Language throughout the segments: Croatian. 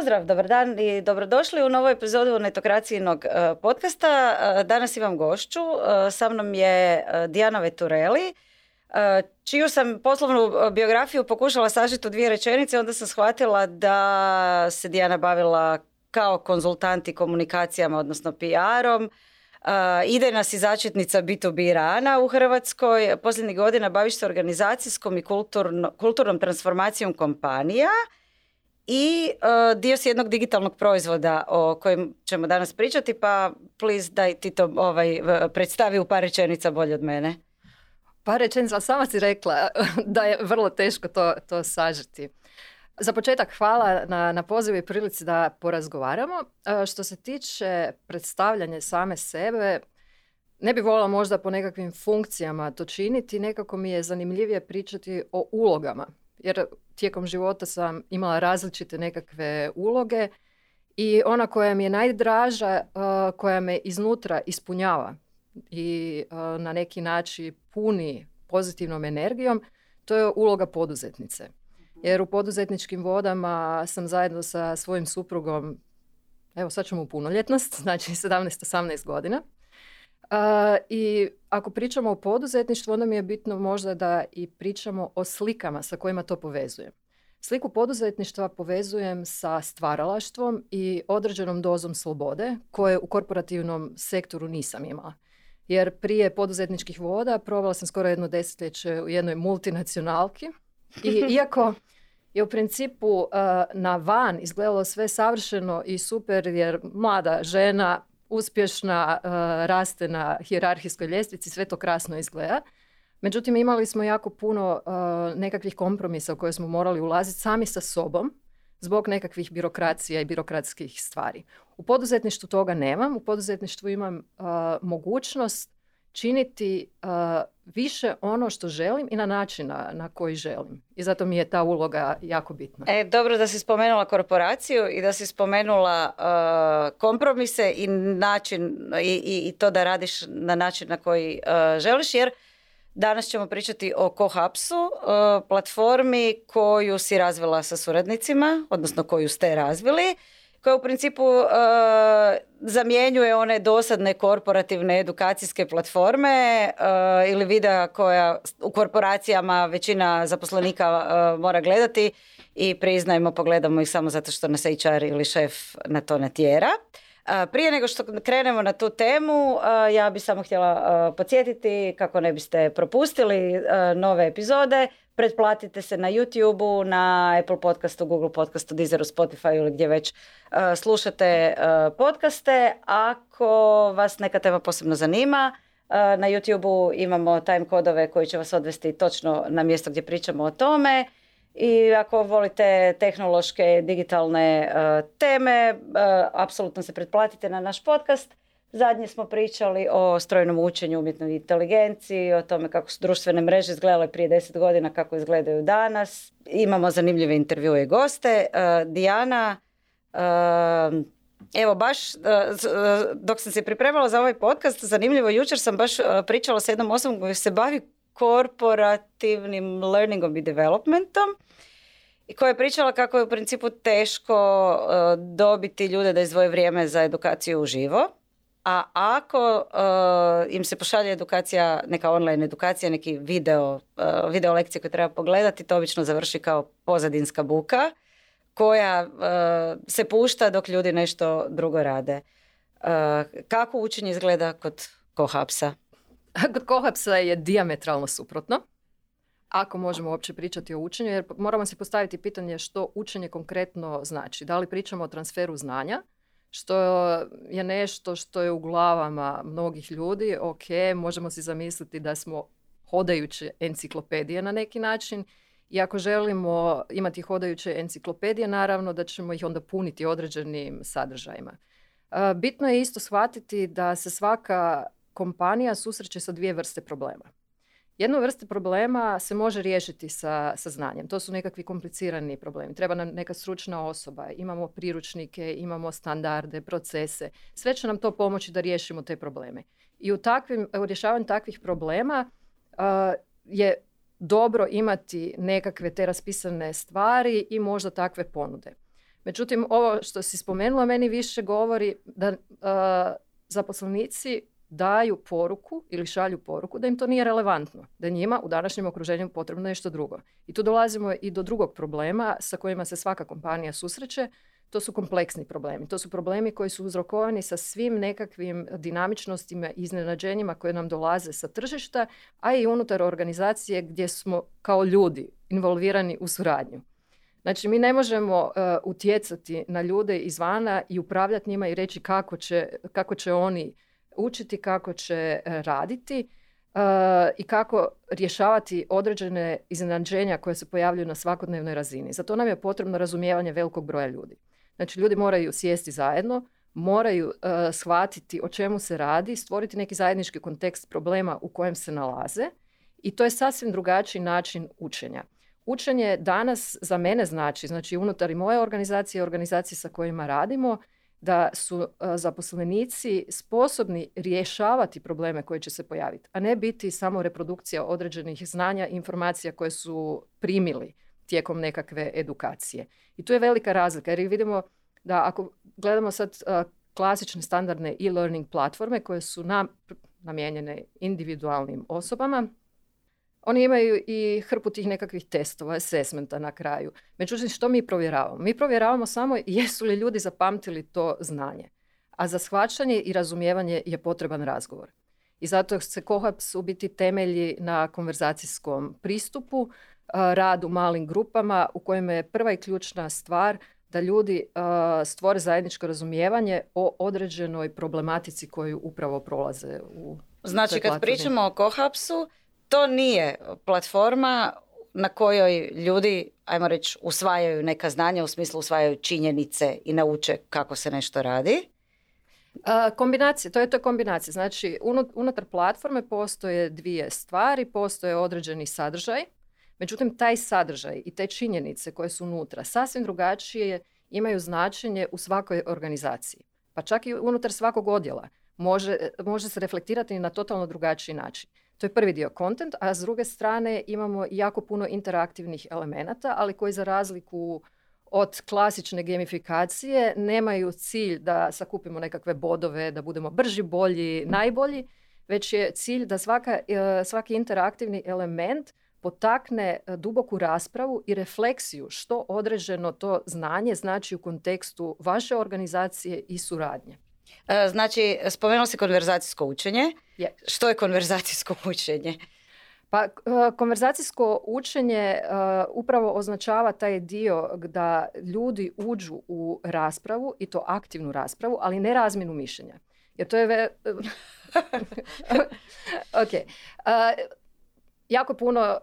pozdrav, dobar dan i dobrodošli u novu epizodu Netokracijinog e, podcasta. E, danas imam gošću, e, sa mnom je Dijana Vetureli, čiju sam poslovnu biografiju pokušala sažiti u dvije rečenice, onda sam shvatila da se Dijana bavila kao konzultant i komunikacijama, odnosno PR-om. ide nas i začetnica B2B rana u Hrvatskoj. Posljednjih godina baviš se organizacijskom i kulturnom transformacijom kompanija i uh, dio si jednog digitalnog proizvoda o kojem ćemo danas pričati, pa please daj ti to ovaj, predstavi u par rečenica bolje od mene. Par rečenica, sama si rekla da je vrlo teško to, to sažeti. Za početak hvala na, na pozivu i prilici da porazgovaramo. Uh, što se tiče predstavljanja same sebe, ne bi volila možda po nekakvim funkcijama to činiti, nekako mi je zanimljivije pričati o ulogama. Jer tijekom života sam imala različite nekakve uloge i ona koja mi je najdraža, uh, koja me iznutra ispunjava i uh, na neki način puni pozitivnom energijom, to je uloga poduzetnice. Jer u poduzetničkim vodama sam zajedno sa svojim suprugom, evo sad ćemo u punoljetnost, znači 17-18 godina. I ako pričamo o poduzetništvu, onda mi je bitno možda da i pričamo o slikama sa kojima to povezujem. Sliku poduzetništva povezujem sa stvaralaštvom i određenom dozom slobode koje u korporativnom sektoru nisam imala. Jer prije poduzetničkih voda provela sam skoro jedno desetljeće u jednoj multinacionalki i iako je u principu na van izgledalo sve savršeno i super jer mlada žena uspješna, uh, raste na hijerarhijskoj ljestvici, sve to krasno izgleda. Međutim, imali smo jako puno uh, nekakvih kompromisa u koje smo morali ulaziti sami sa sobom zbog nekakvih birokracija i birokratskih stvari. U poduzetništvu toga nemam. U poduzetništvu imam uh, mogućnost činiti uh, više ono što želim i na način na, na, koji želim. I zato mi je ta uloga jako bitna. E, dobro da si spomenula korporaciju i da si spomenula uh, kompromise i način i, i, to da radiš na način na koji uh, želiš, jer danas ćemo pričati o Kohapsu, platformi koju si razvila sa suradnicima, odnosno koju ste razvili koja u principu uh, zamjenjuje one dosadne korporativne edukacijske platforme uh, ili videa koja u korporacijama većina zaposlenika mora gledati i priznajmo, pogledamo ih samo zato što nas HR ili šef na to natjera. Prije nego što krenemo na tu temu, ja bih samo htjela podsjetiti kako ne biste propustili nove epizode. Pretplatite se na YouTube, na Apple podcastu, Google podcastu, Deezeru, Spotify ili gdje već slušate podcaste. Ako vas neka tema posebno zanima, na YouTube imamo time kodove koji će vas odvesti točno na mjesto gdje pričamo o tome. I ako volite tehnološke, digitalne e, teme, uh, apsolutno se pretplatite na naš podcast. Zadnje smo pričali o strojnom učenju, umjetnoj inteligenciji, o tome kako su društvene mreže izgledale prije deset godina, kako izgledaju danas. Imamo zanimljive intervjue i goste. Uh, Dijana, evo baš dok sam se pripremala za ovaj podcast, zanimljivo, jučer sam baš pričala s jednom osobom koja se bavi korporativnim learningom i developmentom i koja je pričala kako je u principu teško uh, dobiti ljude da izdvoje vrijeme za edukaciju uživo. A ako uh, im se pošalje edukacija, neka online edukacija, neki video, uh, video lekcije koje treba pogledati, to obično završi kao pozadinska buka koja se pušta dok ljudi nešto drugo rade. Kako učenje izgleda kod kohapsa? Kod kohapsa je diametralno suprotno. Ako možemo uopće pričati o učenju, jer moramo se postaviti pitanje što učenje konkretno znači. Da li pričamo o transferu znanja, što je nešto što je u glavama mnogih ljudi, ok, možemo si zamisliti da smo hodajuće enciklopedije na neki način i ako želimo imati hodajuće enciklopedije, naravno da ćemo ih onda puniti određenim sadržajima. Bitno je isto shvatiti da se svaka kompanija susreće sa dvije vrste problema. Jednu vrstu problema se može riješiti sa, sa znanjem. To su nekakvi komplicirani problemi. Treba nam neka stručna osoba, imamo priručnike, imamo standarde, procese. Sve će nam to pomoći da riješimo te probleme. I u, takvim, u rješavanju takvih problema je dobro imati nekakve te raspisane stvari i možda takve ponude. Međutim, ovo što si spomenula meni više govori da zaposlenici daju poruku ili šalju poruku da im to nije relevantno, da njima u današnjem okruženju potrebno nešto drugo. I tu dolazimo i do drugog problema sa kojima se svaka kompanija susreće, to su kompleksni problemi. To su problemi koji su uzrokovani sa svim nekakvim dinamičnostima i iznenađenjima koje nam dolaze sa tržišta, a i unutar organizacije gdje smo kao ljudi involvirani u suradnju. Znači, mi ne možemo uh, utjecati na ljude izvana i upravljati njima i reći kako će, kako će oni učiti, kako će uh, raditi uh, i kako rješavati određene iznenađenja koje se pojavljuju na svakodnevnoj razini. Za to nam je potrebno razumijevanje velikog broja ljudi. Znači, ljudi moraju sjesti zajedno, moraju shvatiti o čemu se radi, stvoriti neki zajednički kontekst problema u kojem se nalaze i to je sasvim drugačiji način učenja. Učenje danas za mene znači, znači unutar i moje organizacije i organizacije sa kojima radimo, da su e, zaposlenici sposobni rješavati probleme koji će se pojaviti, a ne biti samo reprodukcija određenih znanja i informacija koje su primili tijekom nekakve edukacije. I tu je velika razlika jer vidimo da ako gledamo sad e, klasične standardne e-learning platforme koje su nam, namijenjene individualnim osobama, oni imaju i hrpu tih nekakvih testova, assessmenta na kraju. Međutim, što mi provjeravamo? Mi provjeravamo samo jesu li ljudi zapamtili to znanje. A za shvaćanje i razumijevanje je potreban razgovor. I zato se kohaps u biti temelji na konverzacijskom pristupu, rad u malim grupama u kojem je prva i ključna stvar da ljudi stvore zajedničko razumijevanje o određenoj problematici koju upravo prolaze u Znači kad pričamo o kohapsu, to nije platforma na kojoj ljudi, ajmo reći, usvajaju neka znanja, u smislu usvajaju činjenice i nauče kako se nešto radi. kombinacija, to je to kombinacija. Znači, unutar platforme postoje dvije stvari, postoje određeni sadržaj, međutim, taj sadržaj i te činjenice koje su unutra sasvim drugačije imaju značenje u svakoj organizaciji. Pa čak i unutar svakog odjela može, može se reflektirati na totalno drugačiji način. To je prvi dio content, a s druge strane imamo jako puno interaktivnih elemenata, ali koji za razliku od klasične gamifikacije nemaju cilj da sakupimo nekakve bodove, da budemo brži, bolji, najbolji, već je cilj da svaka, e, svaki interaktivni element potakne e, duboku raspravu i refleksiju što određeno to znanje znači u kontekstu vaše organizacije i suradnje. E, znači, spomenuo se konverzacijsko učenje. Što je konverzacijsko učenje? Pa e, konverzacijsko učenje e, upravo označava taj dio da ljudi uđu u raspravu i to aktivnu raspravu, ali ne razmjenu mišljenja. Jer to je... Ve... ok. jako puno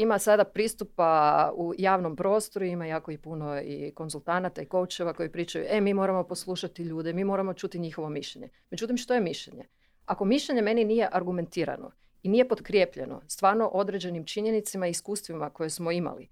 ima sada pristupa u javnom prostoru, ima jako i puno i konzultanata i koučeva koji pričaju, e, mi moramo poslušati ljude, mi moramo čuti njihovo mišljenje. Međutim, što je mišljenje? Ako mišljenje meni nije argumentirano i nije potkrijepljeno stvarno određenim činjenicama i iskustvima koje smo imali,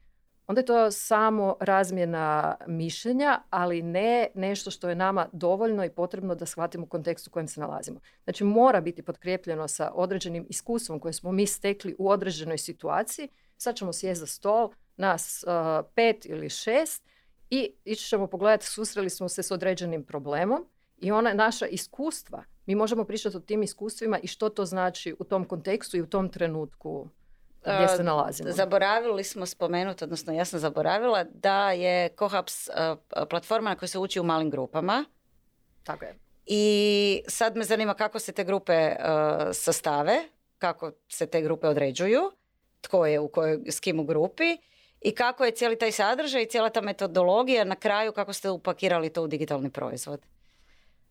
onda je to samo razmjena mišljenja, ali ne nešto što je nama dovoljno i potrebno da shvatimo u kontekstu u kojem se nalazimo. Znači mora biti potkrijepljeno sa određenim iskustvom koje smo mi stekli u određenoj situaciji sad ćemo sjesti za stol, nas uh, pet ili šest i ići ćemo pogledati, susreli smo se s određenim problemom i ona naša iskustva, mi možemo pričati o tim iskustvima i što to znači u tom kontekstu i u tom trenutku gdje se nalazimo. Zaboravili smo spomenuti, odnosno ja sam zaboravila, da je Kohaps platforma na kojoj se uči u malim grupama. Tako je. I sad me zanima kako se te grupe sastave, kako se te grupe određuju tko je u kojoj, s kim u grupi i kako je cijeli taj sadržaj i cijela ta metodologija na kraju kako ste upakirali to u digitalni proizvod.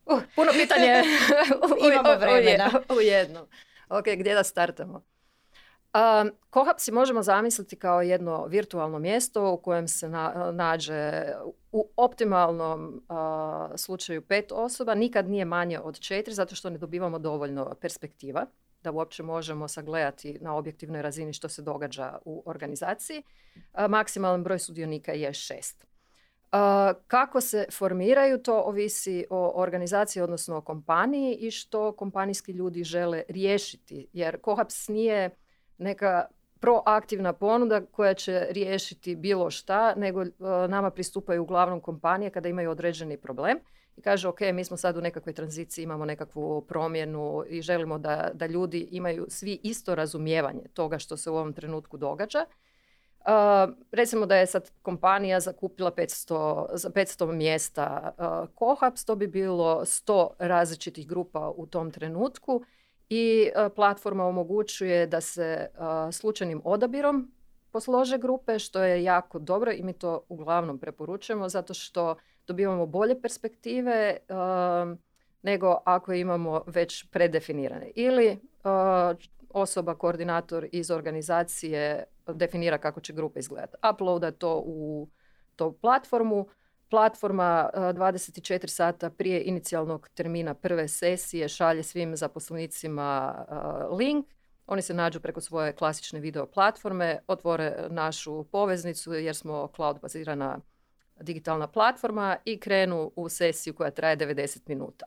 Uh, puno pitanje Imamo vremena. U jedno. Ok, gdje da startamo? Um, Kohab si možemo zamisliti kao jedno virtualno mjesto u kojem se nađe u optimalnom slučaju pet osoba, nikad nije manje od četiri zato što ne dobivamo dovoljno perspektiva da uopće možemo sagledati na objektivnoj razini što se događa u organizaciji. Maksimalan broj sudionika je šest. Kako se formiraju, to ovisi o organizaciji, odnosno o kompaniji i što kompanijski ljudi žele riješiti. Jer Kohaps nije neka proaktivna ponuda koja će riješiti bilo šta, nego nama pristupaju uglavnom kompanije kada imaju određeni problem i kaže ok, mi smo sad u nekakvoj tranziciji, imamo nekakvu promjenu i želimo da, da ljudi imaju svi isto razumijevanje toga što se u ovom trenutku događa. Uh, recimo da je sad kompanija zakupila 500, za 500 mjesta uh, Kohaps, to bi bilo 100 različitih grupa u tom trenutku i uh, platforma omogućuje da se slučajnim odabirom poslože grupe, što je jako dobro i mi to uglavnom preporučujemo zato što dobivamo bolje perspektive um, nego ako imamo već predefinirane. Ili uh, osoba, koordinator iz organizacije definira kako će grupa izgledati. Uploada to u to platformu. Platforma 24 uh, sata prije inicijalnog termina prve sesije šalje svim zaposlenicima link. Oni se nađu preko svoje klasične video platforme, otvore našu poveznicu jer smo cloud bazirana digitalna platforma i krenu u sesiju koja traje 90 minuta.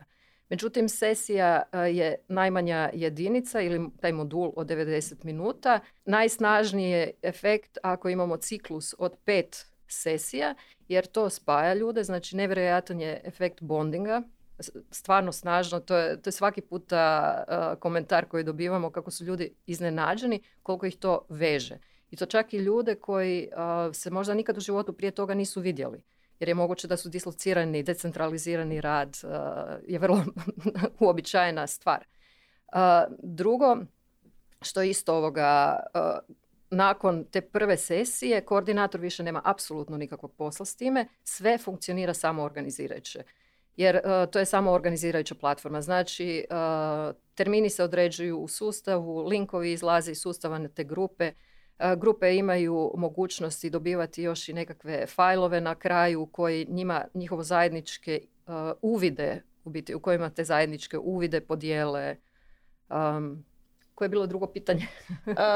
Međutim, sesija e, je najmanja jedinica ili taj modul od 90 minuta. Najsnažniji je efekt ako imamo ciklus od pet sesija, jer to spaja ljude, znači nevjerojatan je efekt bondinga, stvarno snažno, to je, to je svaki puta uh, komentar koji dobivamo kako su ljudi iznenađeni koliko ih to veže. I to čak i ljude koji se možda nikad u životu prije toga nisu vidjeli. Jer je moguće da su dislocirani, decentralizirani rad je vrlo uobičajena stvar. drugo, što isto ovoga, nakon te prve sesije, koordinator više nema apsolutno nikakvog posla s time, sve funkcionira samo organizirajuće. Jer to je samo organizirajuća platforma. Znači, termini se određuju u sustavu, linkovi izlaze iz sustava na te grupe, Grupe imaju mogućnosti dobivati još i nekakve fajlove na kraju koji njima njihovo zajedničke uvide u biti u kojima te zajedničke uvide podijele um, koje je bilo drugo pitanje?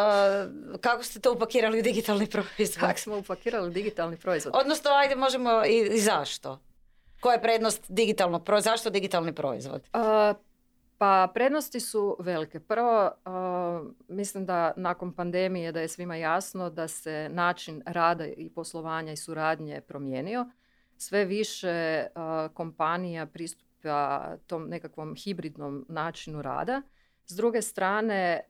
kako ste to upakirali u digitalni proizvod? Kako smo upakirali digitalni proizvod? Odnosno, ajde, možemo i, i zašto? Koja je prednost digitalnog proizvoda? Zašto digitalni proizvod? Pa prednosti su velike. Prvo, mislim da nakon pandemije da je svima jasno da se način rada i poslovanja i suradnje promijenio. Sve više kompanija pristupa tom nekakvom hibridnom načinu rada. S druge strane,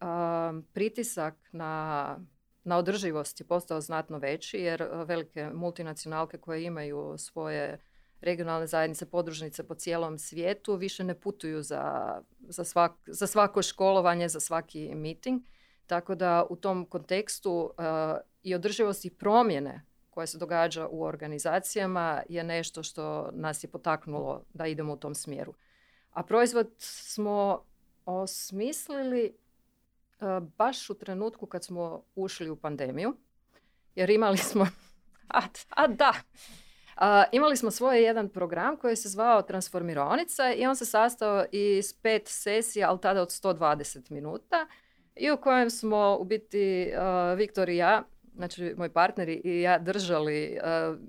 pritisak na, na održivost je postao znatno veći jer velike multinacionalke koje imaju svoje regionalne zajednice, podružnice po cijelom svijetu više ne putuju za, za, svak, za svako školovanje, za svaki meeting. Tako da u tom kontekstu uh, i održivost i promjene koje se događa u organizacijama je nešto što nas je potaknulo da idemo u tom smjeru. A proizvod smo osmislili uh, baš u trenutku kad smo ušli u pandemiju, jer imali smo... a, a da, imali smo svoj jedan program koji se zvao Transformironica i on se sastao iz pet sesija, ali tada od 120 minuta i u kojem smo u biti uh, Viktor i ja, znači moj partner i ja držali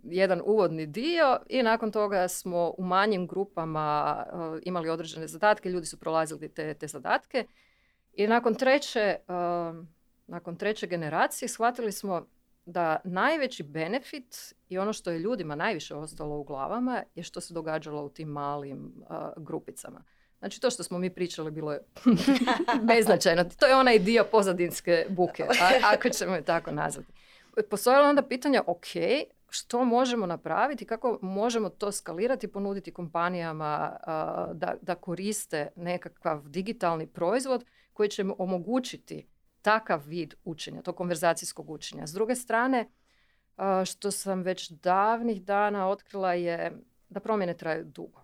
jedan uvodni dio i nakon toga smo u manjim grupama imali određene zadatke, ljudi su prolazili te, te zadatke i nakon treće, nakon treće generacije shvatili smo da najveći benefit i ono što je ljudima najviše ostalo u glavama je što se događalo u tim malim grupicama. Znači to što smo mi pričali bilo je beznačajno. To je onaj dio pozadinske buke, ako ćemo je tako nazvati. Postojalo onda pitanja, ok, što možemo napraviti, kako možemo to skalirati, ponuditi kompanijama da, da koriste nekakav digitalni proizvod koji će omogućiti takav vid učenja, to konverzacijskog učenja. S druge strane, što sam već davnih dana otkrila je da promjene traju dugo.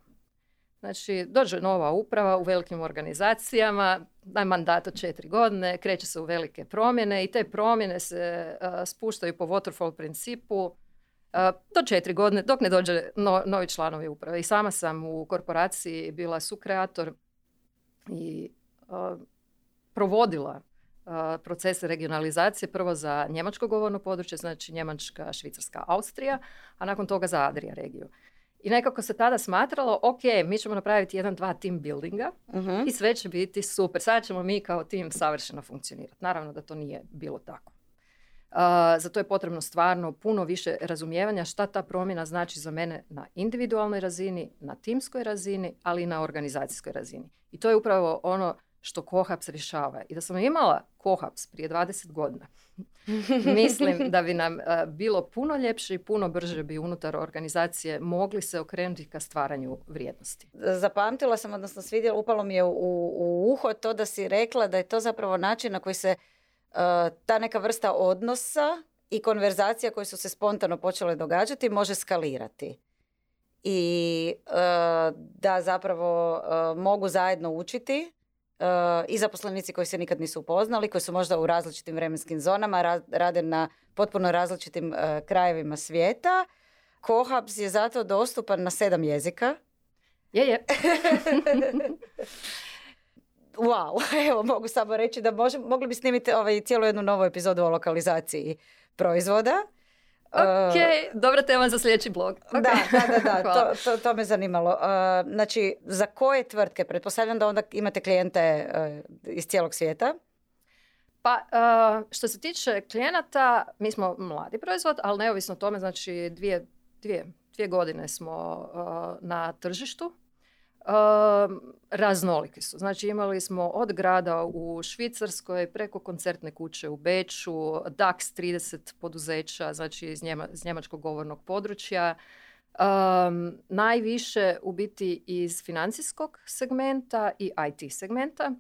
Znači, dođe nova uprava u velikim organizacijama, daj mandat od četiri godine, kreće se u velike promjene i te promjene se spuštaju po waterfall principu do četiri godine, dok ne dođe novi članovi uprave. I sama sam u korporaciji bila sukreator i provodila procese regionalizacije, prvo za njemačko govorno područje, znači Njemačka, Švicarska, Austrija, a nakon toga za Adria regiju. I nekako se tada smatralo, ok, mi ćemo napraviti jedan, dva team buildinga uh i sve će biti super. Sada ćemo mi kao tim savršeno funkcionirati. Naravno da to nije bilo tako. za to je potrebno stvarno puno više razumijevanja šta ta promjena znači za mene na individualnoj razini, na timskoj razini, ali i na organizacijskoj razini. I to je upravo ono što Kohaps rješava. I da sam imala Kohaps prije 20 godina, mislim da bi nam bilo puno ljepše i puno brže bi unutar organizacije mogli se okrenuti ka stvaranju vrijednosti. Zapamtila sam, odnosno svidjela, upalo mi je u, u uho to da si rekla da je to zapravo način na koji se ta neka vrsta odnosa i konverzacija koje su se spontano počele događati može skalirati. I da zapravo mogu zajedno učiti i zaposlenici koji se nikad nisu upoznali, koji su možda u različitim vremenskim zonama, rade na potpuno različitim krajevima svijeta. Kohabs je zato dostupan na sedam jezika. Je, je. wow, evo mogu samo reći da može, mogli bi snimiti ovaj, cijelu jednu novu epizodu o lokalizaciji proizvoda. Ok, uh, dobra tema za sljedeći blog. Da, da, da, da to, to, to, me zanimalo. Uh, znači, za koje tvrtke? Pretpostavljam da onda imate klijente uh, iz cijelog svijeta. Pa, što se tiče klijenata, mi smo mladi proizvod, ali neovisno o tome, znači dvije, dvije, dvije godine smo na tržištu raznoliki su. Znači imali smo od grada u Švicarskoj preko koncertne kuće u Beču, DAX 30 poduzeća, znači iz, njema, njemačkog govornog područja, najviše u biti iz financijskog segmenta i IT segmenta.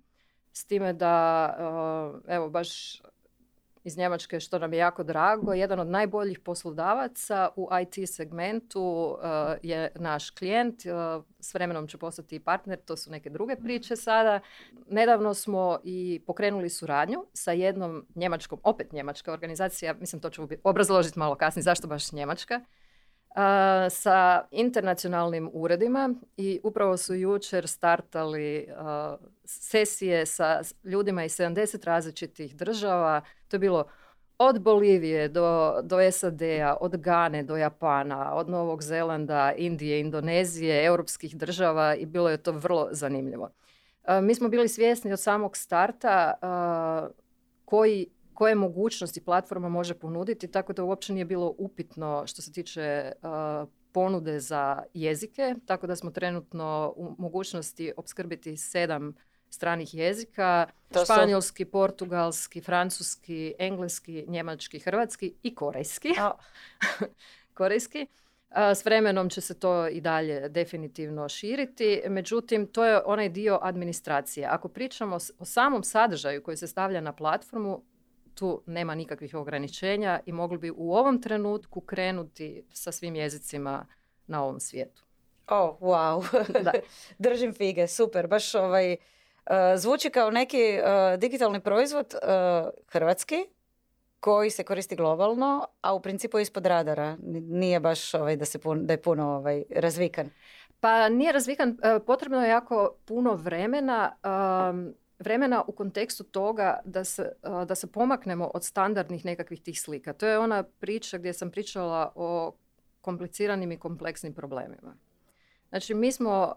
S time da, evo baš iz Njemačke, što nam je jako drago. Jedan od najboljih poslodavaca u IT segmentu uh, je naš klijent. Uh, s vremenom će postati i partner, to su neke druge priče sada. Nedavno smo i pokrenuli suradnju sa jednom njemačkom, opet njemačka organizacija, mislim to ću obrazložiti malo kasnije, zašto baš njemačka, sa internacionalnim uredima i upravo su jučer startali sesije sa ljudima iz 70 različitih država. To je bilo od Bolivije do, do SAD-a, od Gane do Japana, od Novog Zelanda, Indije, Indonezije, europskih država i bilo je to vrlo zanimljivo. Mi smo bili svjesni od samog starta koji koje mogućnosti platforma može ponuditi, tako da uopće nije bilo upitno što se tiče ponude za jezike, tako da smo trenutno u mogućnosti opskrbiti sedam stranih jezika, to španjolski, portugalski, francuski, engleski, njemački, hrvatski i korejski. korejski. S vremenom će se to i dalje definitivno širiti, međutim to je onaj dio administracije. Ako pričamo o samom sadržaju koji se stavlja na platformu, tu nema nikakvih ograničenja i mogli bi u ovom trenutku krenuti sa svim jezicima na ovom svijetu. Oh, wow. Da. Držim fige, super. Baš ovaj, uh, zvuči kao neki uh, digitalni proizvod uh, hrvatski koji se koristi globalno, a u principu ispod radara. Nije baš ovaj, da, se da je puno ovaj, razvikan. Pa nije razvikan, potrebno je jako puno vremena. Um, vremena u kontekstu toga da se, da se pomaknemo od standardnih nekakvih tih slika. To je ona priča gdje sam pričala o kompliciranim i kompleksnim problemima. Znači, mi smo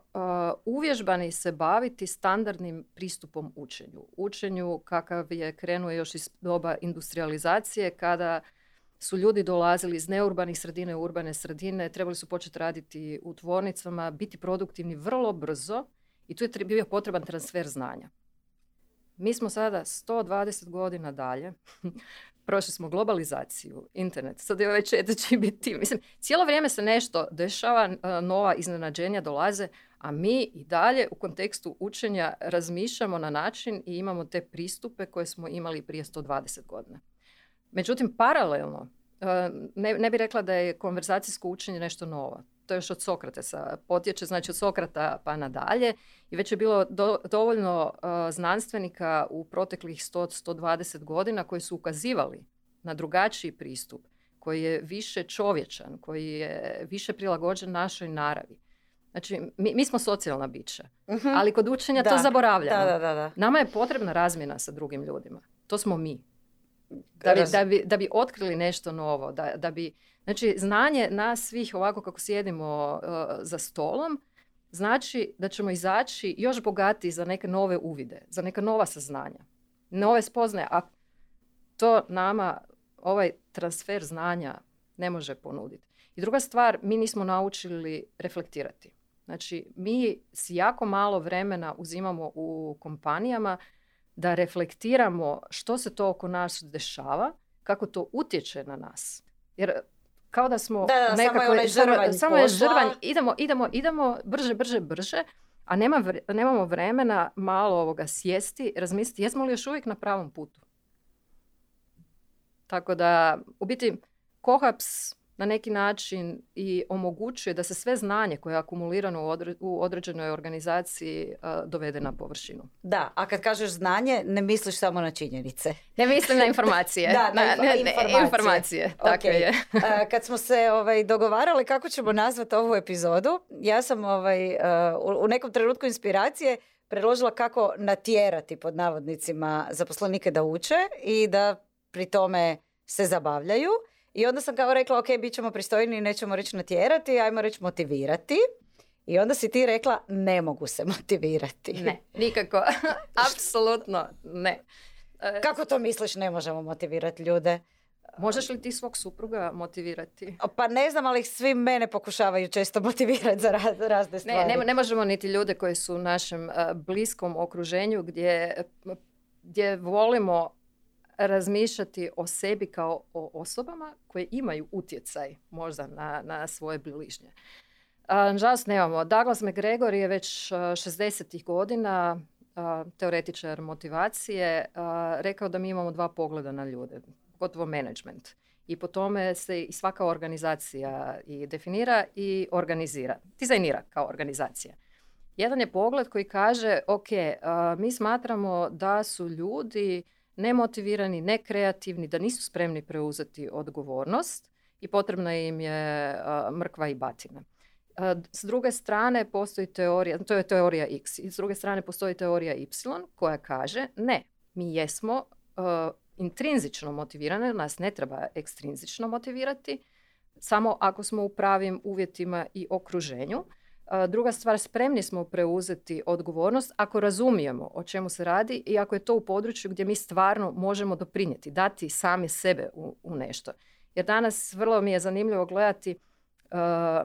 uvježbani se baviti standardnim pristupom učenju. Učenju kakav je krenuo još iz doba industrializacije, kada su ljudi dolazili iz neurbanih sredine u urbane sredine, trebali su početi raditi u tvornicama, biti produktivni vrlo brzo i tu je bio potreban transfer znanja. Mi smo sada 120 godina dalje, prošli smo globalizaciju, internet, sad je ovaj biti, Mislim, cijelo vrijeme se nešto dešava, nova iznenađenja dolaze, a mi i dalje u kontekstu učenja razmišljamo na način i imamo te pristupe koje smo imali prije 120 godina. Međutim, paralelno, ne, ne bi rekla da je konverzacijsko učenje nešto novo to još od Sokratesa potječe, znači od Sokrata pa nadalje i već je bilo dovoljno uh, znanstvenika u proteklih 100-120 godina koji su ukazivali na drugačiji pristup, koji je više čovječan, koji je više prilagođen našoj naravi. Znači, mi, mi smo socijalna bića, mhm. ali kod učenja to zaboravljamo. Da, da, da, Nama je potrebna razmjena sa drugim ljudima. To smo mi. Da bi, da bi, da bi otkrili nešto novo, da, da bi Znači, znanje nas svih ovako kako sjedimo uh, za stolom, znači da ćemo izaći još bogatiji za neke nove uvide, za neka nova saznanja, nove spoznaje, a to nama ovaj transfer znanja ne može ponuditi. I druga stvar, mi nismo naučili reflektirati. Znači, mi si jako malo vremena uzimamo u kompanijama da reflektiramo što se to oko nas dešava, kako to utječe na nas. Jer kao da smo da, nekako, samo je žrvanj samo, je žrvanj, idemo, idemo, idemo brže, brže, brže, a nema nemamo vremena malo ovoga sjesti, razmisliti jesmo li još uvijek na pravom putu. Tako da, u biti, kohaps na neki način i omogućuje da se sve znanje koje je akumulirano u određenoj organizaciji dovede na površinu. Da, a kad kažeš znanje, ne misliš samo na činjenice. Ne mislim na informacije. da, na, informacije. informacije. Tako je. kad smo se ovaj, dogovarali kako ćemo nazvati ovu epizodu, ja sam ovaj, u nekom trenutku inspiracije predložila kako natjerati pod navodnicima zaposlenike da uče i da pri tome se zabavljaju. I onda sam kao rekla, ok, bit ćemo pristojni i nećemo reći natjerati, ajmo reći motivirati. I onda si ti rekla, ne mogu se motivirati. Ne, nikako. Apsolutno ne. E, Kako to misliš ne možemo motivirati ljude? Možeš li ti svog supruga motivirati? Pa ne znam, ali svi mene pokušavaju često motivirati za razne stvari. Ne, ne, ne možemo niti ljude koji su u našem e, bliskom okruženju gdje, gdje volimo razmišljati o sebi kao o osobama koje imaju utjecaj možda na, na svoje bližnje. Nažalost nemamo. Douglas McGregor je već 60. godina teoretičar motivacije rekao da mi imamo dva pogleda na ljude, gotovo management. I po tome se i svaka organizacija i definira i organizira, dizajnira kao organizacija. Jedan je pogled koji kaže, ok, mi smatramo da su ljudi nemotivirani, nekreativni, da nisu spremni preuzeti odgovornost i potrebna im je mrkva i batina. S druge strane postoji teorija, to je teorija X, i s druge strane postoji teorija Y koja kaže ne, mi jesmo intrinzično motivirane, nas ne treba ekstrinzično motivirati, samo ako smo u pravim uvjetima i okruženju. Druga stvar, spremni smo preuzeti odgovornost ako razumijemo o čemu se radi i ako je to u području gdje mi stvarno možemo doprinijeti, dati sami sebe u, u nešto. Jer danas vrlo mi je zanimljivo gledati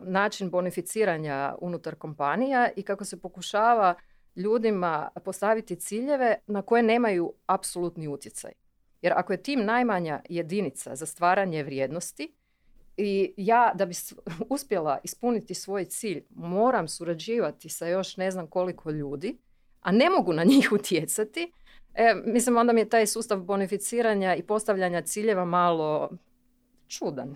način bonificiranja unutar kompanija i kako se pokušava ljudima postaviti ciljeve na koje nemaju apsolutni utjecaj. Jer ako je tim najmanja jedinica za stvaranje vrijednosti, i ja da bi uspjela ispuniti svoj cilj moram surađivati sa još ne znam koliko ljudi, a ne mogu na njih utjecati, e, mislim onda mi je taj sustav bonificiranja i postavljanja ciljeva malo čudan.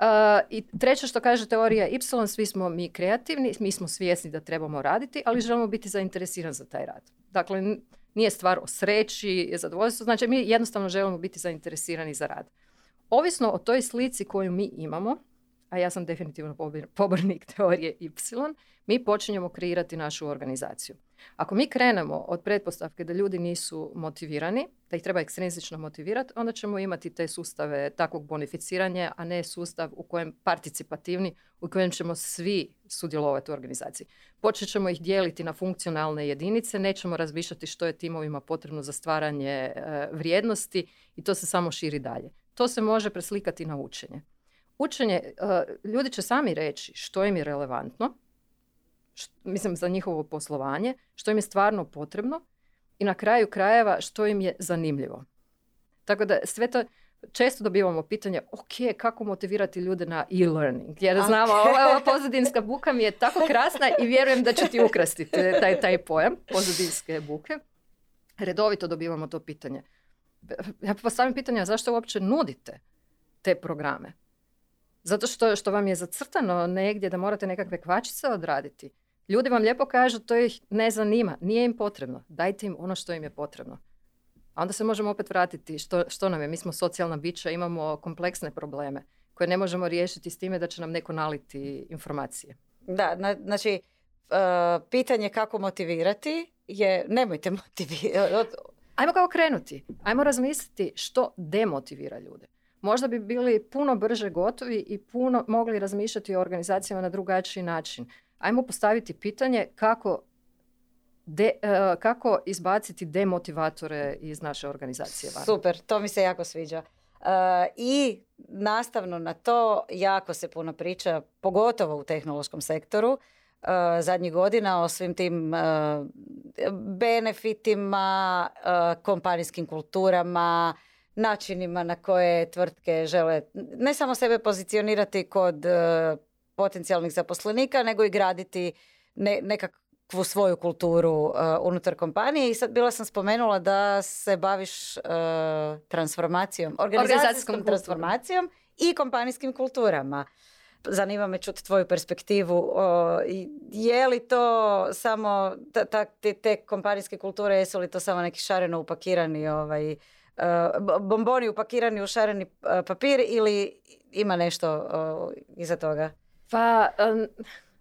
Uh, I treće što kaže teorija Y, svi smo mi kreativni, mi smo svjesni da trebamo raditi, ali želimo biti zainteresirani za taj rad. Dakle, nije stvar o sreći, zadovoljstvu, znači mi jednostavno želimo biti zainteresirani za rad. Ovisno o toj slici koju mi imamo, a ja sam definitivno pobornik teorije Y, mi počinjemo kreirati našu organizaciju. Ako mi krenemo od pretpostavke da ljudi nisu motivirani, da ih treba ekstrinzično motivirati, onda ćemo imati te sustave takvog bonificiranja, a ne sustav u kojem participativni, u kojem ćemo svi sudjelovati u organizaciji. Počet ćemo ih dijeliti na funkcionalne jedinice, nećemo razmišljati što je timovima potrebno za stvaranje e, vrijednosti i to se samo širi dalje. To se može preslikati na učenje. Učenje, e, ljudi će sami reći što im je relevantno, mislim za njihovo poslovanje, što im je stvarno potrebno i na kraju krajeva što im je zanimljivo. Tako da sve to, često dobivamo pitanje, ok, kako motivirati ljude na e-learning? Jer znamo, ova, ova pozadinska buka mi je tako krasna i vjerujem da će ti ukrasti taj, taj pojam pozadinske buke. Redovito dobivamo to pitanje ja postavim pitanje, zašto uopće nudite te programe? Zato što, što vam je zacrtano negdje da morate nekakve kvačice odraditi. Ljudi vam lijepo kažu, to ih ne zanima, nije im potrebno. Dajte im ono što im je potrebno. A onda se možemo opet vratiti što, što nam je. Mi smo socijalna bića, imamo kompleksne probleme koje ne možemo riješiti s time da će nam neko naliti informacije. Da, znači uh, pitanje kako motivirati je nemojte motivirati. Ajmo kao krenuti. Ajmo razmisliti što demotivira ljude. Možda bi bili puno brže gotovi i puno mogli razmišljati o organizacijama na drugačiji način. Ajmo postaviti pitanje kako, de, e, kako izbaciti demotivatore iz naše organizacije. Super, to mi se jako sviđa. I nastavno na to jako se puno priča, pogotovo u tehnološkom sektoru, zadnjih godina o svim tim benefitima, kompanijskim kulturama, načinima na koje tvrtke žele ne samo sebe pozicionirati kod potencijalnih zaposlenika, nego i graditi ne, nekakvu svoju kulturu unutar kompanije. I sad bila sam spomenula da se baviš transformacijom, organizacijskom transformacijom i kompanijskim kulturama zanima me čuti tvoju perspektivu. je li to samo ta, te, te kompanijske kulture, jesu li to samo neki šareno upakirani ovaj, bomboni upakirani u šareni papir ili ima nešto iza toga? Pa,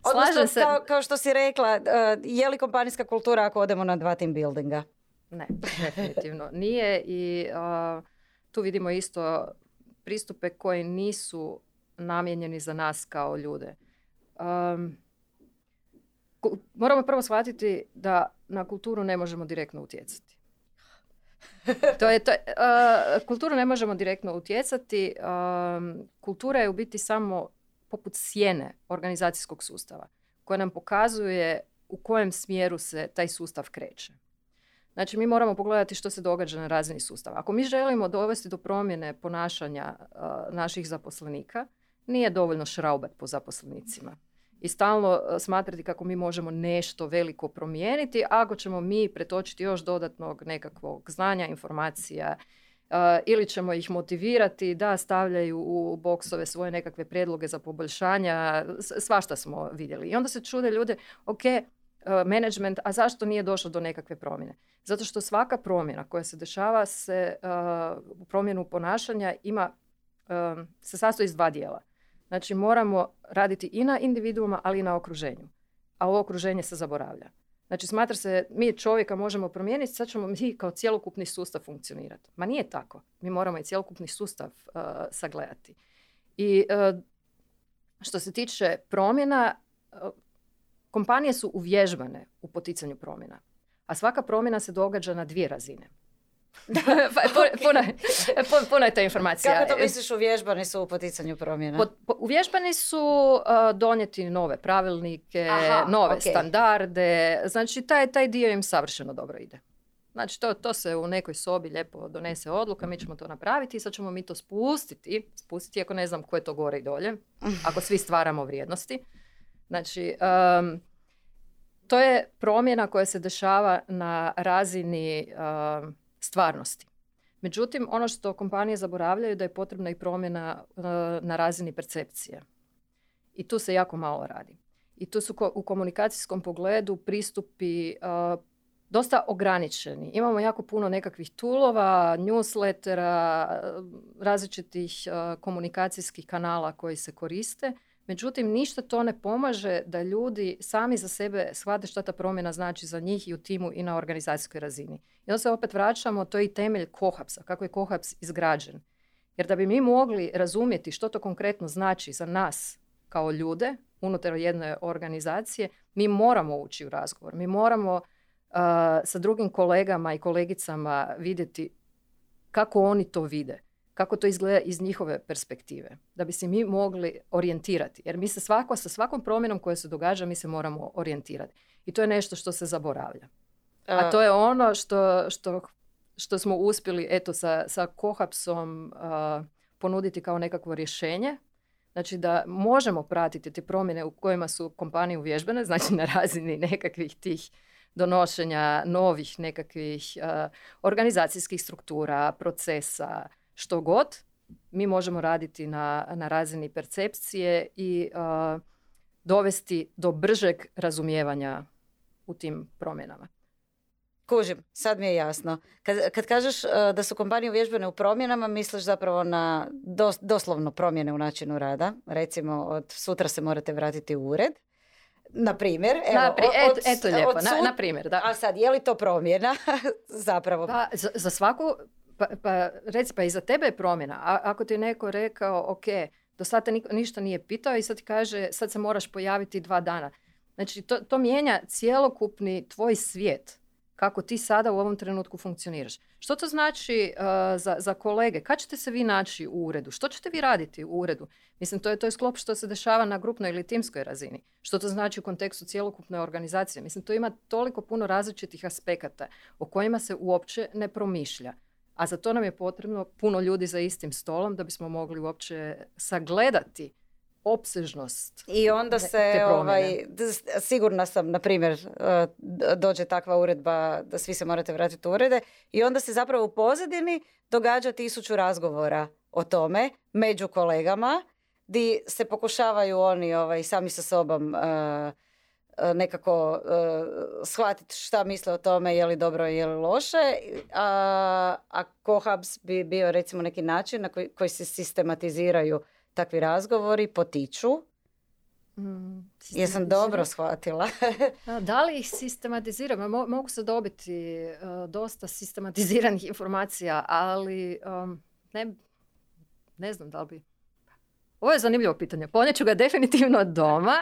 Odnosno, se... Kao, kao što si rekla, je li kompanijska kultura ako odemo na dva team buildinga? Ne, definitivno nije i tu vidimo isto pristupe koji nisu namijenjeni za nas kao ljude. Um, moramo prvo shvatiti da na kulturu ne možemo direktno utjecati. to je, to je, uh, kulturu ne možemo direktno utjecati. Um, kultura je u biti samo poput sjene organizacijskog sustava koja nam pokazuje u kojem smjeru se taj sustav kreće. Znači, mi moramo pogledati što se događa na razini sustava. Ako mi želimo dovesti do promjene ponašanja uh, naših zaposlenika, nije dovoljno šraubat po zaposlenicima i stalno e, smatrati kako mi možemo nešto veliko promijeniti ako ćemo mi pretočiti još dodatnog nekakvog znanja, informacija uh, ili ćemo ih motivirati da stavljaju u boksove svoje nekakve predloge za poboljšanja, svašta smo vidjeli. I onda se čude ljude, ok, uh, management, a zašto nije došlo do nekakve promjene? Zato što svaka promjena koja se dešava se u promjenu ponašanja ima, se sastoji iz dva dijela. Znači moramo raditi i na individuuma, ali i na okruženju. A ovo okruženje se zaboravlja. Znači smatra se, mi čovjeka možemo promijeniti, sad ćemo mi kao cjelokupni sustav funkcionirati. Ma nije tako. Mi moramo i cjelokupni sustav uh, sagledati. I uh, što se tiče promjena, uh, kompanije su uvježbane u poticanju promjena. A svaka promjena se događa na dvije razine. Pa, puno, puno je ta informacija. Kako to misliš uvježbani su u poticanju promjena? uvježbani su uh, donijeti nove pravilnike, nove standarde. Znači, taj, taj dio im savršeno dobro ide. Znači, to, to se u nekoj sobi lijepo donese odluka, mi ćemo to napraviti i sad ćemo mi to spustiti. Spustiti, ako ne znam ko je to gore i dolje. Ako svi stvaramo vrijednosti. Znači, um, to je promjena koja se dešava na razini um, stvarnosti. Međutim, ono što kompanije zaboravljaju da je potrebna i promjena e, na razini percepcije. I tu se jako malo radi. I tu su u komunikacijskom pogledu pristupi e, dosta ograničeni. Imamo jako puno nekakvih tulova, newslettera, različitih e, komunikacijskih kanala koji se koriste – Međutim, ništa to ne pomaže da ljudi sami za sebe shvate što ta promjena znači za njih i u timu i na organizacijskoj razini. I onda se opet vraćamo, to je i temelj kohapsa, kako je kohaps izgrađen. Jer da bi mi mogli razumjeti što to konkretno znači za nas kao ljude unutar jedne organizacije, mi moramo ući u razgovor. Mi moramo uh, sa drugim kolegama i kolegicama vidjeti kako oni to vide kako to izgleda iz njihove perspektive, da bi se mi mogli orijentirati. Jer mi se svako, sa svakom promjenom koja se događa, mi se moramo orijentirati. I to je nešto što se zaboravlja. A to je ono što, što, što smo uspjeli eto, sa, sa kohapsom ponuditi kao nekakvo rješenje. Znači da možemo pratiti te promjene u kojima su kompanije uvježbene, znači na razini nekakvih tih donošenja novih nekakvih organizacijskih struktura, procesa, što god, mi možemo raditi na, na razini percepcije i dovesti do bržeg razumijevanja u tim promjenama. Kužim, sad mi je jasno. Kad, kad kažeš da su kompanije uvježbene u promjenama, misliš zapravo na doslovno promjene u načinu rada. Recimo, od sutra se morate vratiti u ured. Na primjer, evo, od, eto lijepo, na, na primjer, da. A sad, je li to promjena zapravo? Pa, za, za svaku pa, pa reci, pa i za tebe je promjena. A, ako ti je neko rekao, ok, do sada niko ništa nije pitao i sad ti kaže, sad se moraš pojaviti dva dana. Znači, to, to mijenja cjelokupni tvoj svijet. kako ti sada u ovom trenutku funkcioniraš. Što to znači uh, za, za kolege? Kad ćete se vi naći u uredu? Što ćete vi raditi u uredu? Mislim, to je, to je sklop što se dešava na grupnoj ili timskoj razini. Što to znači u kontekstu cjelokupne organizacije? Mislim, to ima toliko puno različitih aspekata o kojima se uopće ne promišlja. A za to nam je potrebno puno ljudi za istim stolom da bismo mogli uopće sagledati opsežnost. I onda se, ovaj, sigurna sam, na primjer, e, dođe takva uredba da svi se morate vratiti u urede i onda se zapravo u pozadini događa tisuću razgovora o tome među kolegama di se pokušavaju oni ovaj, sami sa sobom e, nekako shvatiti šta misle o tome je li dobro je li loše a, a Kohabs bi bio recimo neki način na koji, koji se sistematiziraju takvi razgovori potiču. Mm, Jesam dobro shvatila. da li ih sistematiziramo? mogu se dobiti uh, dosta sistematiziranih informacija, ali um, ne, ne znam da li bi... Ovo je zanimljivo pitanje. Ponijeću ga definitivno doma.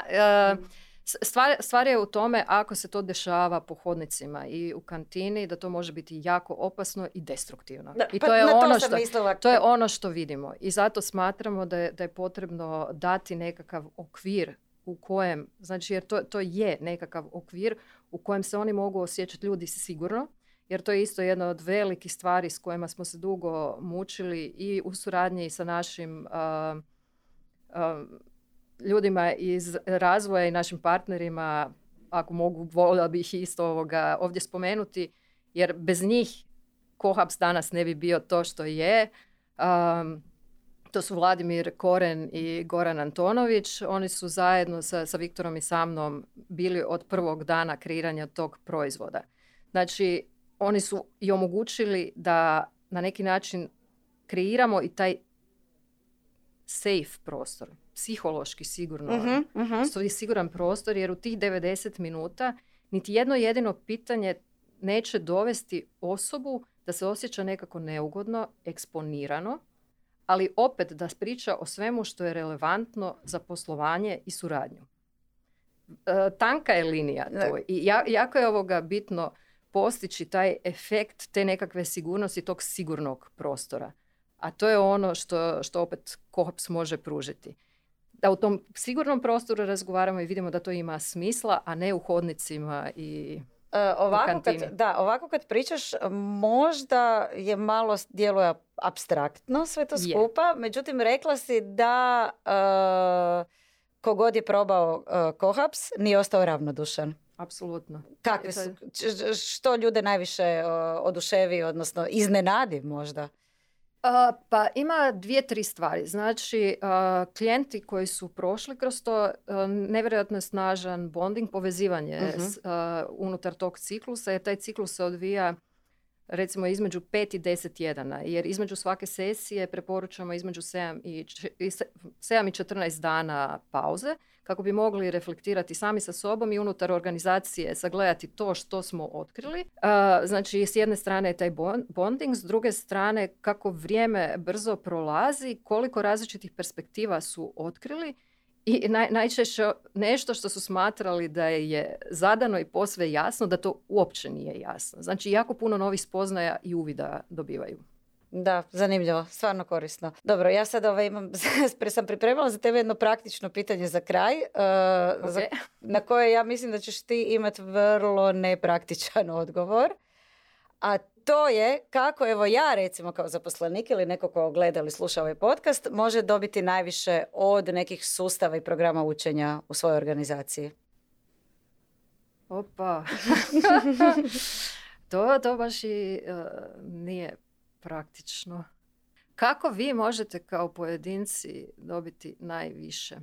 Uh, Stvar, stvar je u tome ako se to dešava po hodnicima i u kantini da to može biti jako opasno i destruktivno. I pa to je, ono što, to je ono što vidimo. I zato smatramo da je, da je potrebno dati nekakav okvir u kojem, znači jer to, to je nekakav okvir u kojem se oni mogu osjećati ljudi sigurno, jer to je isto jedna od velikih stvari s kojima smo se dugo mučili i u suradnji sa našim ljudima iz razvoja i našim partnerima, ako mogu, volila bih isto ovoga ovdje spomenuti, jer bez njih Kohaps danas ne bi bio to što je. Um, to su Vladimir Koren i Goran Antonović. Oni su zajedno sa, sa Viktorom i sa mnom bili od prvog dana kreiranja tog proizvoda. Znači, oni su i omogućili da na neki način kreiramo i taj safe prostor psihološki sigurno uh-huh, uh siguran prostor jer u tih 90 minuta niti jedno jedino pitanje neće dovesti osobu da se osjeća nekako neugodno, eksponirano, ali opet da priča o svemu što je relevantno za poslovanje i suradnju. E, tanka je linija to i jako je ovoga bitno postići taj efekt te nekakve sigurnosti tog sigurnog prostora. A to je ono što, što opet Kohaps može pružiti da u tom sigurnom prostoru razgovaramo i vidimo da to ima smisla, a ne u hodnicima i e, ovako kad, da, ovako kad pričaš, možda je malo djeluje abstraktno sve to skupa, međutim rekla si da uh, kogod je probao uh, kohaps nije ostao ravnodušan. Apsolutno. Kakve su, što ljude najviše oduševi, odnosno iznenadi možda? Pa ima dvije, tri stvari. Znači, klijenti koji su prošli kroz to, nevjerojatno snažan bonding, povezivanje mhm. unutar tog ciklusa, jer taj ciklus se odvija recimo između 5 i 10 tjedana, jer između svake sesije preporučamo između 7 i, 7 i 14 dana pauze, kako bi mogli reflektirati sami sa sobom i unutar organizacije sagledati to što smo otkrili. Znači, s jedne strane je taj bonding, s druge strane kako vrijeme brzo prolazi, koliko različitih perspektiva su otkrili i naj, najčešće nešto što su smatrali da je zadano i posve jasno, da to uopće nije jasno. Znači, jako puno novih spoznaja i uvida dobivaju. Da, zanimljivo, stvarno korisno. Dobro, ja sad ovaj imam, sam pripremala za tebe jedno praktično pitanje za kraj, uh, za, na koje ja mislim da ćeš ti imati vrlo nepraktičan odgovor. A to je kako evo ja recimo kao zaposlenik ili neko ko gleda ili sluša ovaj podcast može dobiti najviše od nekih sustava i programa učenja u svojoj organizaciji. Opa. to, to baš i uh, nije praktično. Kako vi možete kao pojedinci dobiti najviše?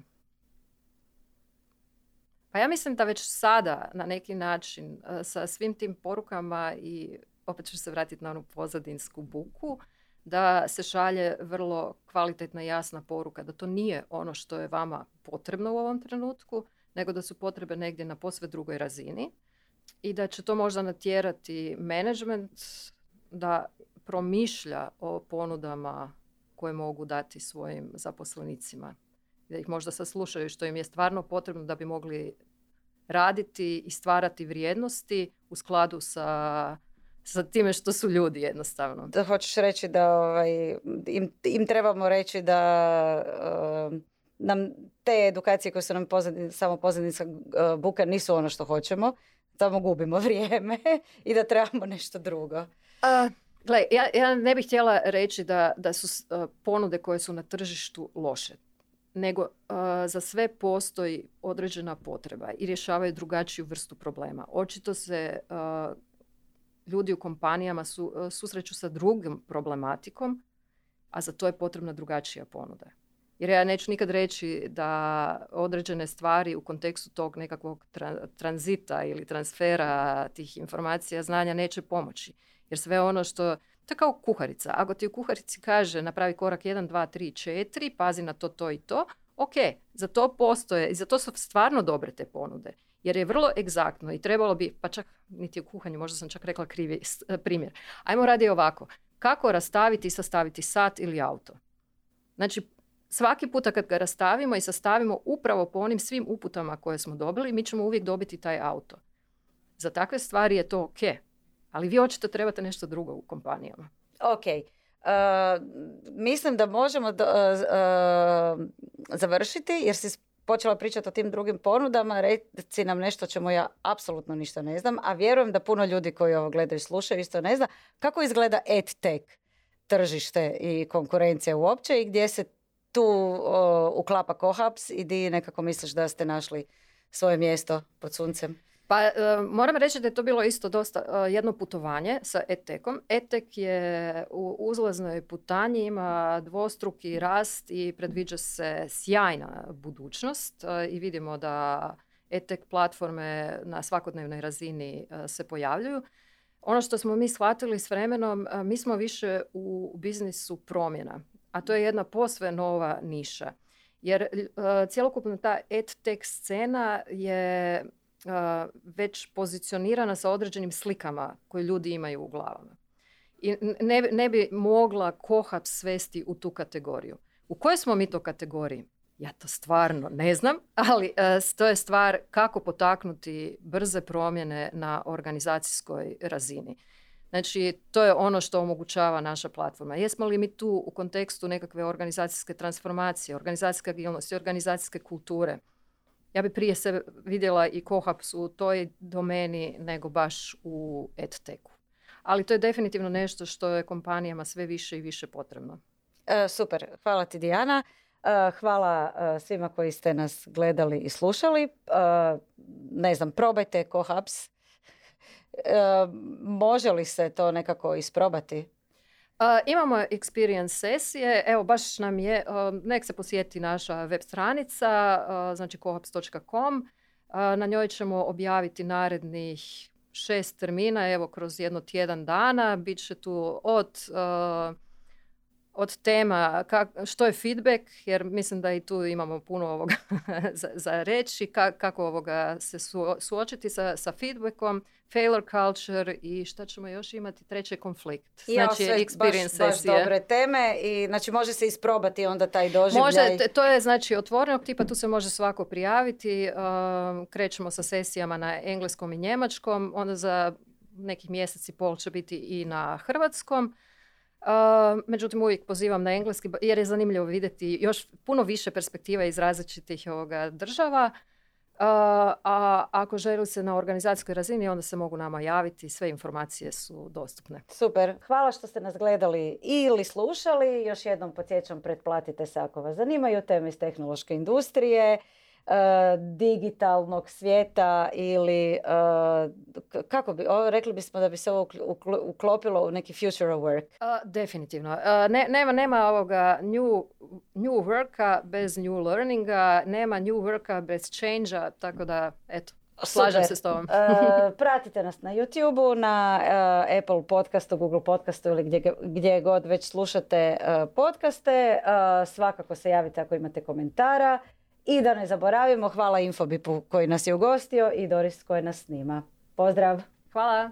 Pa ja mislim da već sada na neki način uh, sa svim tim porukama i opet ću se vratiti na onu pozadinsku buku, da se šalje vrlo kvalitetna i jasna poruka da to nije ono što je vama potrebno u ovom trenutku, nego da su potrebe negdje na posve drugoj razini i da će to možda natjerati management da promišlja o ponudama koje mogu dati svojim zaposlenicima. Da ih možda saslušaju što im je stvarno potrebno da bi mogli raditi i stvarati vrijednosti u skladu sa, sa time što su ljudi jednostavno. Da hoćeš reći da ovaj, im, im trebamo reći da uh, nam te edukacije koje su nam pozadin, samo pozadinska uh, buka nisu ono što hoćemo, tamo gubimo vrijeme i da trebamo nešto drugo. Uh, Gle, ja, ja ne bih htjela reći da, da su ponude koje su na tržištu loše, nego za sve postoji određena potreba i rješavaju drugačiju vrstu problema. Očito se ljudi u kompanijama su, susreću sa drugom problematikom, a za to je potrebna drugačija ponuda. Jer ja neću nikad reći da određene stvari u kontekstu tog nekakvog tranzita ili transfera tih informacija, znanja neće pomoći. Jer sve ono što, to je kao kuharica. Ako ti u kuharici kaže napravi korak 1, 2, 3, 4, pazi na to, to i to, ok, za to postoje i za to su stvarno dobre te ponude. Jer je vrlo egzaktno i trebalo bi, pa čak niti u kuhanju, možda sam čak rekla krivi e, primjer. Ajmo radi ovako. Kako rastaviti i sastaviti sat ili auto? Znači, svaki puta kad ga rastavimo i sastavimo upravo po onim svim uputama koje smo dobili, mi ćemo uvijek dobiti taj auto. Za takve stvari je to ok. Ali vi očito trebate nešto drugo u kompanijama. Ok. Uh, mislim da možemo uh, uh, završiti jer si počela pričati o tim drugim ponudama, reci nam nešto čemu ja apsolutno ništa ne znam, a vjerujem da puno ljudi koji ovo gledaju i slušaju isto ne zna kako izgleda EdTech tržište i konkurencija uopće i gdje se tu uklapa Kohaps i di nekako misliš da ste našli svoje mjesto pod suncem? Pa e, moram reći da je to bilo isto dosta e, jedno putovanje sa ETEK-om. ETEK je u uzlaznoj putanji, ima dvostruki rast i predviđa se sjajna budućnost e, i vidimo da ETEK platforme na svakodnevnoj razini se pojavljuju. Ono što smo mi shvatili s vremenom, mi smo više u biznisu promjena, a to je jedna posve nova niša. Jer cjelokupna ta EdTech scena je već pozicionirana sa određenim slikama koje ljudi imaju u glavama. I ne, ne bi mogla kohap svesti u tu kategoriju. U kojoj smo mi to kategoriji? Ja to stvarno ne znam, ali uh, to je stvar kako potaknuti brze promjene na organizacijskoj razini. Znači, to je ono što omogućava naša platforma. Jesmo li mi tu u kontekstu nekakve organizacijske transformacije, organizacijske agilnosti, organizacijske kulture? Ja bi prije sebe vidjela i Kohaps u toj domeni nego baš u EdTechu. Ali to je definitivno nešto što je kompanijama sve više i više potrebno. E, super, hvala ti Dijana. E, hvala e, svima koji ste nas gledali i slušali. Ne znam, probajte Kohaps. Može li se to nekako isprobati? Imamo experience sesije, evo baš nam je, nek se posjeti naša web stranica, znači kohaps.com, na njoj ćemo objaviti narednih šest termina, evo kroz jedno tjedan dana, bit će tu od od tema kak, što je feedback, jer mislim da i tu imamo puno ovoga za, za reći, kako ovoga se suočiti sa, sa feedbackom, failure culture i šta ćemo još imati, treće konflikt. Znači, ja, experience baš, baš dobre teme i znači može se isprobati onda taj doživljaj. Može, to je znači otvorenog tipa, tu se može svako prijaviti, um, krećemo sa sesijama na engleskom i njemačkom, onda za nekih mjeseci pol će biti i na hrvatskom međutim, uvijek pozivam na engleski jer je zanimljivo vidjeti još puno više perspektiva iz različitih ovoga država. a ako želi se na organizacijskoj razini, onda se mogu nama javiti. Sve informacije su dostupne. Super. Hvala što ste nas gledali ili slušali. Još jednom podsjećam, pretplatite se ako vas zanimaju teme iz tehnološke industrije. E, digitalnog svijeta ili e, kako bi, rekli bismo da bi se ovo uklopilo u neki future of work? definitivno. ne, nema, nema ovoga new, new worka bez new learninga, nema new worka bez change tako da eto, Slažem se s tobom. uh, pratite nas na YouTube-u, na Apple podcastu, Google podcastu ili gdje, gdje god već slušate podcaste. svakako se javite ako imate komentara. I da ne zaboravimo, hvala Infobipu koji nas je ugostio i Doris koji nas snima. Pozdrav! Hvala!